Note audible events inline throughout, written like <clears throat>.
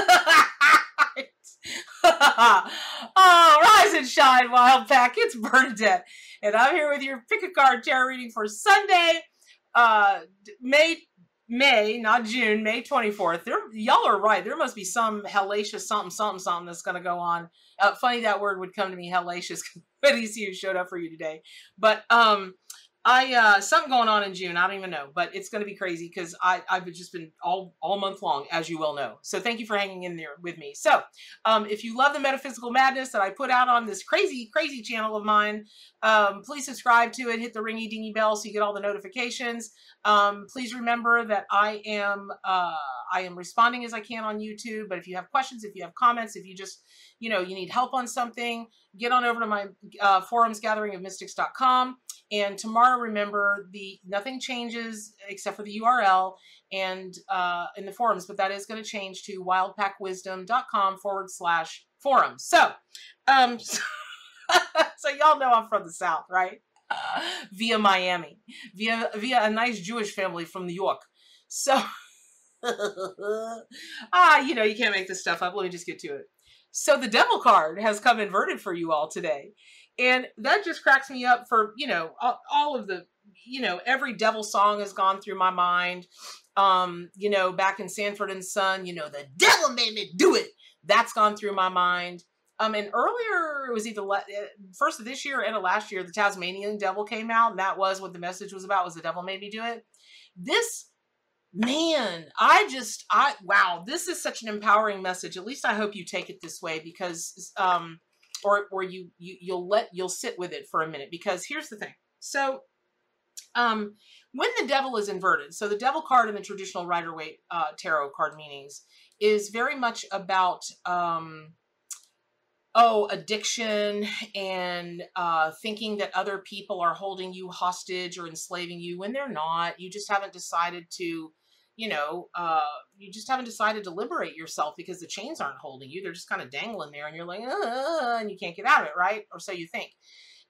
<laughs> oh, rise and shine, Wild Pack. It's Bernadette. And I'm here with your pick a card tarot reading for Sunday, uh, May, May, not June, May 24th. There, y'all are right. There must be some hellacious something, something, something that's going to go on. Uh, funny that word would come to me, hellacious, but he's who showed up for you today. But, um, I uh something going on in June. I don't even know, but it's going to be crazy because I I've just been all all month long, as you well know. So thank you for hanging in there with me. So, um, if you love the metaphysical madness that I put out on this crazy crazy channel of mine, um, please subscribe to it. Hit the ringy dingy bell so you get all the notifications. Um, please remember that I am uh I am responding as I can on YouTube. But if you have questions, if you have comments, if you just you know you need help on something, get on over to my uh, forums gatheringofmystics.com and tomorrow, remember the nothing changes except for the URL and uh, in the forums, but that is going to change to wildpackwisdom.com forward slash forums. So, um, so, <laughs> so y'all know I'm from the South, right? Uh, <laughs> via Miami, via via a nice Jewish family from New York. So, <laughs> ah, you know, you can't make this stuff up. Let me just get to it. So the devil card has come inverted for you all today. And that just cracks me up for, you know, all, all of the, you know, every devil song has gone through my mind. Um, you know, back in Sanford and Son, you know, the devil made me do it. That's gone through my mind. Um, and earlier, it was either le- eh, first of this year and last year, the Tasmanian devil came out, and that was what the message was about: was the devil made me do it. This man, I just, I wow, this is such an empowering message. At least I hope you take it this way because um, or or you, you you'll let you'll sit with it for a minute because here's the thing. So um when the devil is inverted, so the devil card in the traditional Rider Waite uh, tarot card meanings is very much about um, oh addiction and uh, thinking that other people are holding you hostage or enslaving you when they're not. You just haven't decided to you know, uh, you just haven't decided to liberate yourself because the chains aren't holding you. They're just kind of dangling there and you're like, uh, and you can't get out of it, right? Or so you think.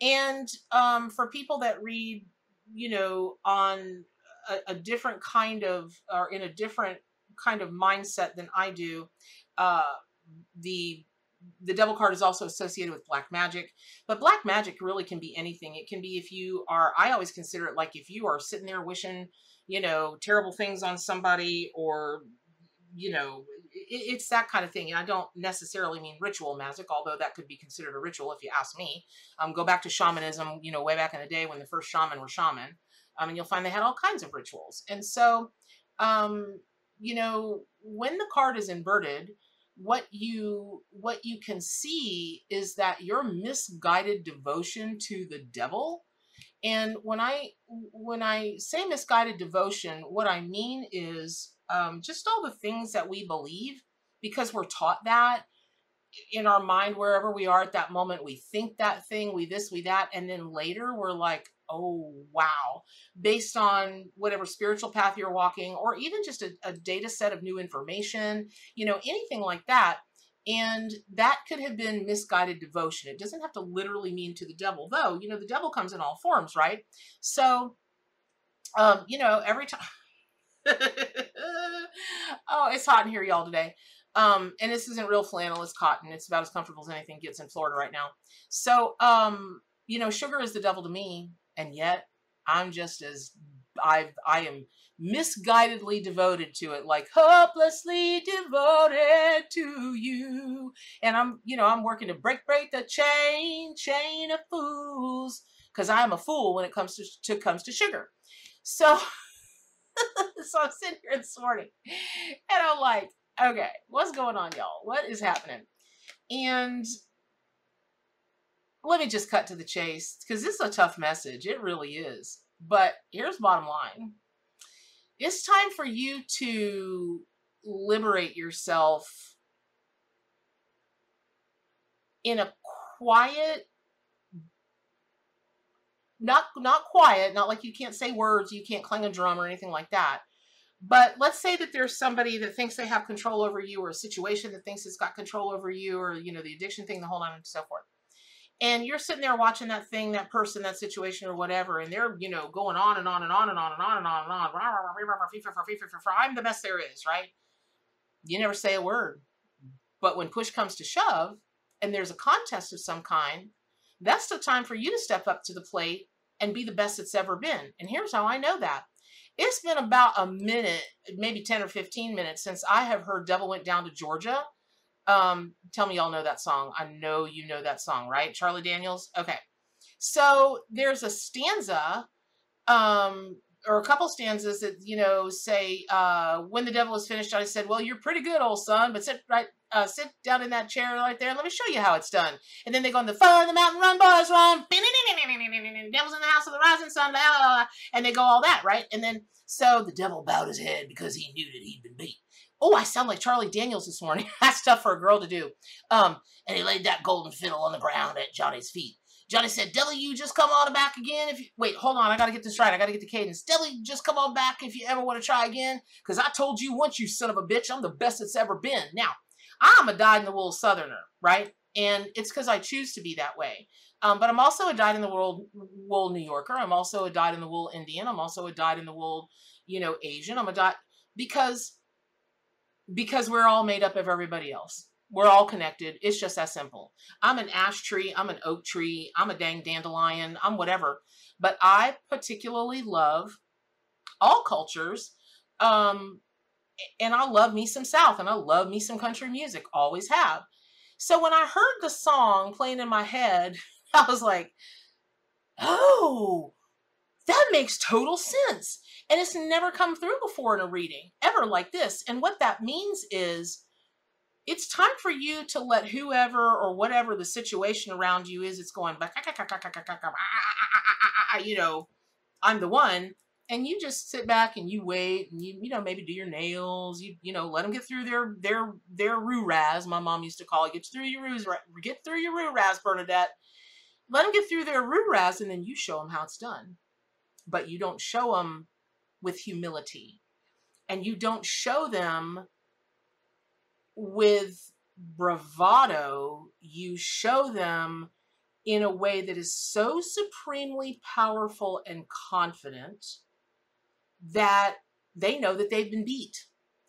And um, for people that read, you know, on a, a, different kind of, or in a different kind of mindset than I do, uh, the the devil card is also associated with black magic but black magic really can be anything it can be if you are i always consider it like if you are sitting there wishing you know, terrible things on somebody or, you know, it, it's that kind of thing. And I don't necessarily mean ritual magic, although that could be considered a ritual if you ask me. Um, go back to shamanism, you know, way back in the day when the first shaman were shaman. Um, and you'll find they had all kinds of rituals. And so, um, you know, when the card is inverted, what you what you can see is that your misguided devotion to the devil and when I when I say misguided devotion, what I mean is um, just all the things that we believe because we're taught that in our mind wherever we are at that moment we think that thing we this we that and then later we're like oh wow based on whatever spiritual path you're walking or even just a, a data set of new information you know anything like that and that could have been misguided devotion. It doesn't have to literally mean to the devil, though, you know, the devil comes in all forms, right? So, um, you know, every time. <laughs> oh, it's hot in here, y'all, today. Um, and this isn't real flannel, it's cotton. It's about as comfortable as anything gets in Florida right now. So, um, you know, sugar is the devil to me, and yet I'm just as I I am misguidedly devoted to it, like hopelessly devoted to you. And I'm, you know, I'm working to break, break the chain, chain of fools, because I'm a fool when it comes to, to comes to sugar. So, <laughs> so I'm sitting here this morning, and I'm like, okay, what's going on, y'all? What is happening? And let me just cut to the chase because this is a tough message. It really is. But here's bottom line it's time for you to liberate yourself in a quiet not not quiet not like you can't say words you can't clang a drum or anything like that but let's say that there's somebody that thinks they have control over you or a situation that thinks it's got control over you or you know the addiction thing the whole nine and so forth and you're sitting there watching that thing, that person, that situation, or whatever, and they're, you know, going on and on and on and on and on and on and on. I'm the best there is, right? You never say a word. But when push comes to shove and there's a contest of some kind, that's the time for you to step up to the plate and be the best it's ever been. And here's how I know that. It's been about a minute, maybe 10 or 15 minutes since I have heard Devil Went Down to Georgia. Um, tell me y'all know that song. I know you know that song, right? Charlie Daniels? Okay. So there's a stanza um, or a couple stanzas that you know say uh, when the devil is finished i said well you're pretty good old son but sit right uh, sit down in that chair right there and let me show you how it's done and then they go on the fire the mountain run boys run devil's in the house of the rising sun blah, blah, blah, and they go all that right and then so the devil bowed his head because he knew that he'd been beat oh i sound like charlie daniels this morning <laughs> that's tough for a girl to do um and he laid that golden fiddle on the ground at johnny's feet Johnny said, Devil, you just come on back again. If you wait, hold on, I gotta get this right. I gotta get the cadence. Devil, just come on back if you ever want to try again. Because I told you once, you son of a bitch, I'm the best it's ever been. Now, I'm a dyed in the wool southerner, right? And it's because I choose to be that way. Um, but I'm also a dyed in the wool, New Yorker. I'm also a dyed in the wool Indian. I'm also a dyed in the wool, you know, Asian. I'm a dyed because because we're all made up of everybody else. We're all connected. It's just that simple. I'm an ash tree. I'm an oak tree. I'm a dang dandelion. I'm whatever. But I particularly love all cultures. Um, and I love me some South and I love me some country music. Always have. So when I heard the song playing in my head, <laughs> I was like, oh, that makes total sense. And it's never come through before in a reading, ever like this. And what that means is it's time for you to let whoever or whatever the situation around you is, it's going, you know, I'm the one. And you just sit back and you wait and you, you know, maybe do your nails, you, you know, let them get through their, their, their roo raz. My mom used to call it, get through your roo, get through your roo raz, Bernadette. Let them get through their roo raz and then you show them how it's done. But you don't show them with humility and you don't show them with bravado, you show them in a way that is so supremely powerful and confident that they know that they've been beat.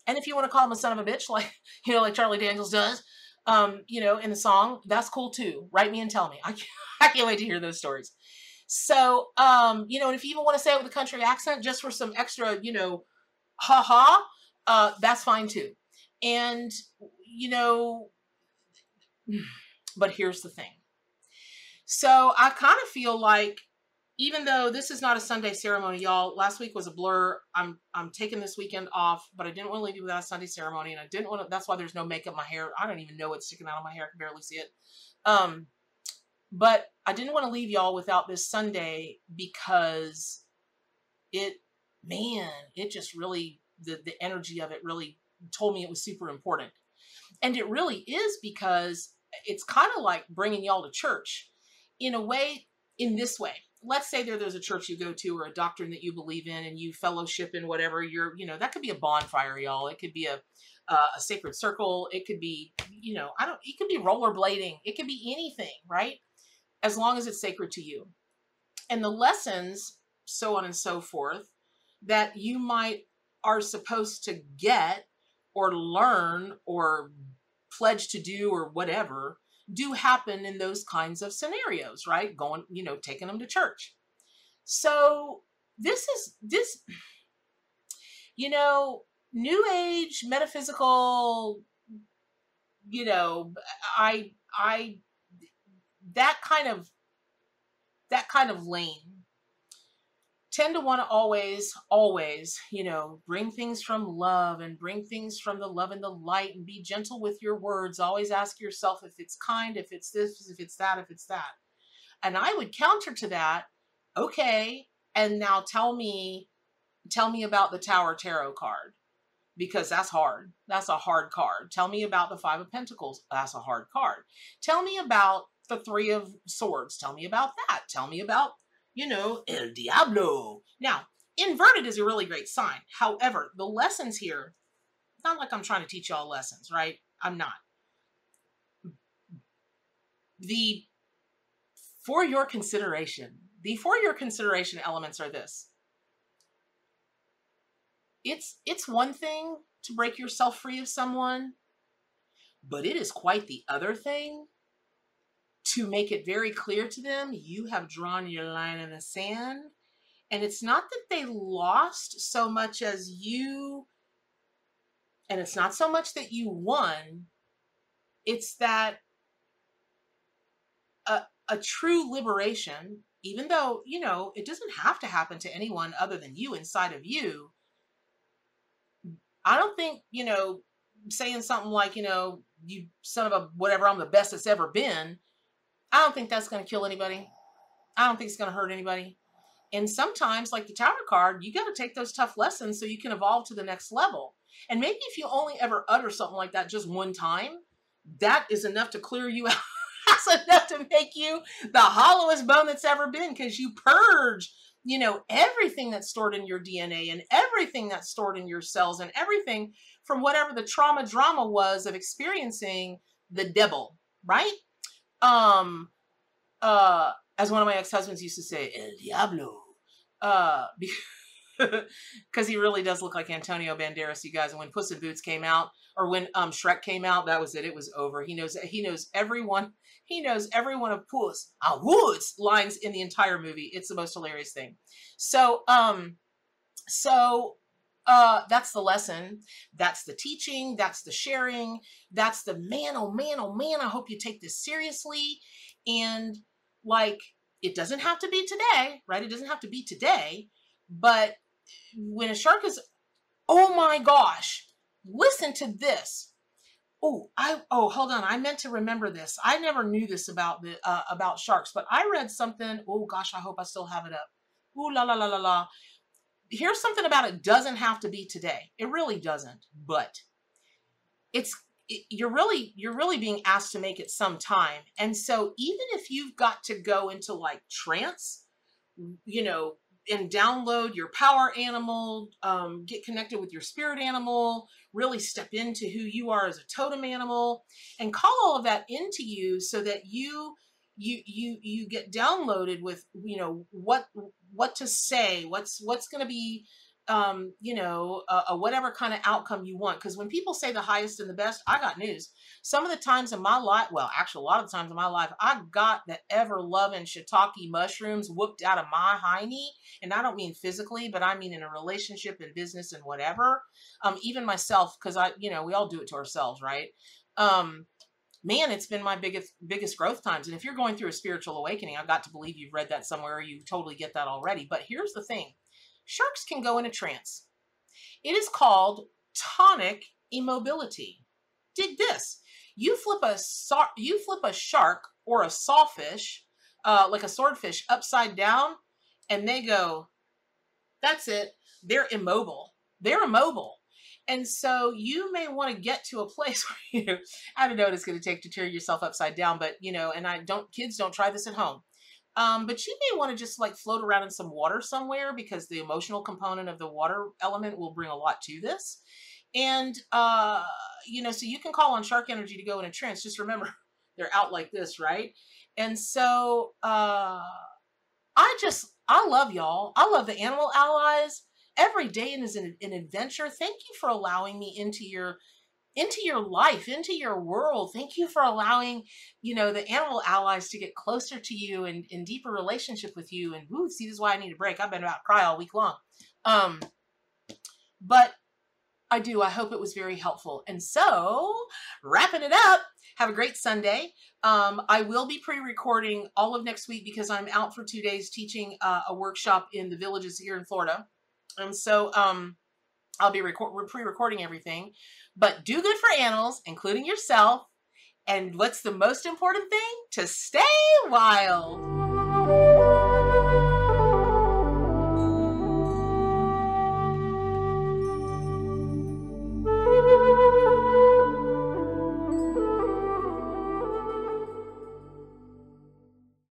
And if you want to call him a son of a bitch, <laughs> like you know, like Charlie Daniels does, um, you know, in the song, that's cool too. Write me and tell me. I can't, <laughs> I can't wait to hear those stories. So, um, you know, and if you even want to say it with a country accent, just for some extra, you know, ha ha, uh, that's fine too. And, you know, but here's the thing. So I kind of feel like even though this is not a Sunday ceremony, y'all, last week was a blur. I'm I'm taking this weekend off, but I didn't want to leave you without a Sunday ceremony, and I didn't want to. That's why there's no makeup. My hair, I don't even know what's sticking out of my hair. I can barely see it. Um, but I didn't want to leave y'all without this Sunday because it, man, it just really the the energy of it really told me it was super important. And it really is because it's kind of like bringing y'all to church in a way, in this way. Let's say there, there's a church you go to or a doctrine that you believe in and you fellowship in whatever you're, you know, that could be a bonfire, y'all. It could be a, uh, a sacred circle. It could be, you know, I don't, it could be rollerblading. It could be anything, right? As long as it's sacred to you. And the lessons, so on and so forth, that you might are supposed to get or learn or pledge to do or whatever do happen in those kinds of scenarios, right? Going, you know, taking them to church. So this is this, you know, new age metaphysical, you know, I I that kind of that kind of lane tend to want to always, always, you know, bring things from love and bring things from the love and the light and be gentle with your words. Always ask yourself if it's kind, if it's this, if it's that, if it's that. And I would counter to that, okay, and now tell me, tell me about the Tower Tarot card because that's hard. That's a hard card. Tell me about the Five of Pentacles. That's a hard card. Tell me about the Three of Swords. Tell me about that. Tell me about you know, El <clears throat> Diablo. Now, inverted is a really great sign. However, the lessons here, not like I'm trying to teach y'all lessons, right? I'm not. The for your consideration, the for your consideration elements are this. It's it's one thing to break yourself free of someone, But it is quite the other thing to make it very clear to them you have drawn your line in the sand. And it's not that they lost so much as you, and it's not so much that you won, it's that a, a true liberation, even though, you know, it doesn't have to happen to anyone other than you inside of you. I don't think, you know, saying something like, you know, you son of a whatever, I'm the best it's ever been. I don't think that's going to kill anybody. I don't think it's going to hurt anybody. And sometimes, like the tower card, you got to take those tough lessons so you can evolve to the next level. And maybe if you only ever utter something like that just one time, that is enough to clear you <laughs> out. that's enough to make you the hollowest bone that's ever been because you purge, you know, everything that's stored in your DNA and everything that's stored in your cells and everything from whatever the trauma drama was of experiencing the devil, right? Um, uh, as one of my ex-husbands used to say, El Diablo. Uh, <laughs> because he really does look like Antonio Banderas, you guys. And when Puss in Boots came out, or when um Shrek came out, that was it. It was over. He knows he knows everyone. He knows every one of Puss in Boots lines in the entire movie. It's the most hilarious thing. So um, so uh, that's the lesson. That's the teaching. That's the sharing. That's the man, oh man, oh man, I hope you take this seriously. And like, it doesn't have to be today, right? It doesn't have to be today. But when a shark is, oh my gosh, listen to this. Oh, I oh hold on. I meant to remember this. I never knew this about the uh, about sharks, but I read something. Oh gosh, I hope I still have it up. Ooh la la la la la here's something about it doesn't have to be today. It really doesn't, but it's it, you're really you're really being asked to make it some time. And so even if you've got to go into like trance, you know, and download your power animal, um, get connected with your spirit animal, really step into who you are as a totem animal, and call all of that into you so that you you you you get downloaded with you know what what to say what's what's going to be um you know a, whatever kind of outcome you want. Because when people say the highest and the best i got news. Some of the times in my life well actually a lot of times in my life i got the ever loving shiitake mushrooms whooped out of my hiney. And i don't mean physically but i mean in a relationship and business and whatever. Um even myself because i you know we all do it to ourselves right? Um man, it's been my biggest biggest growth times. And if you're going through a spiritual awakening, I've got to believe you've read that somewhere. You totally get that already. But here's the thing: sharks can go in a trance. It is called tonic immobility. Dig this: you flip a you flip a shark or a sawfish, uh, like a swordfish, upside down, and they go. That's it. They're immobile. They're immobile. And so you may want to get to a place <laughs> where you, I don't know what it's going to take to tear yourself upside down, but you know, and I don't, kids don't try this at home. Um, but you may want to just like float around in some water somewhere because the emotional component of the water element will bring a lot to this. And, uh, you know, so you can call on shark energy to go in a trance. Just remember, <laughs> they're out like this, right? And so, uh, I just, I love y'all. I love the animal allies every day is an, an adventure. Thank you for allowing me into your into your life, into your world. Thank you for allowing, you know, the animal allies to get closer to you and in deeper relationship with you. And woo, see, this is why I need a break. I've been about cry all week long. Um, but I do. I hope it was very helpful. And so, wrapping it up, have a great Sunday. Um, I will be pre-recording all of next week because I'm out for two days teaching uh, a workshop in the villages here in Florida. And so um, I'll be record- pre-recording everything. But do good for animals, including yourself. And what's the most important thing? To stay wild.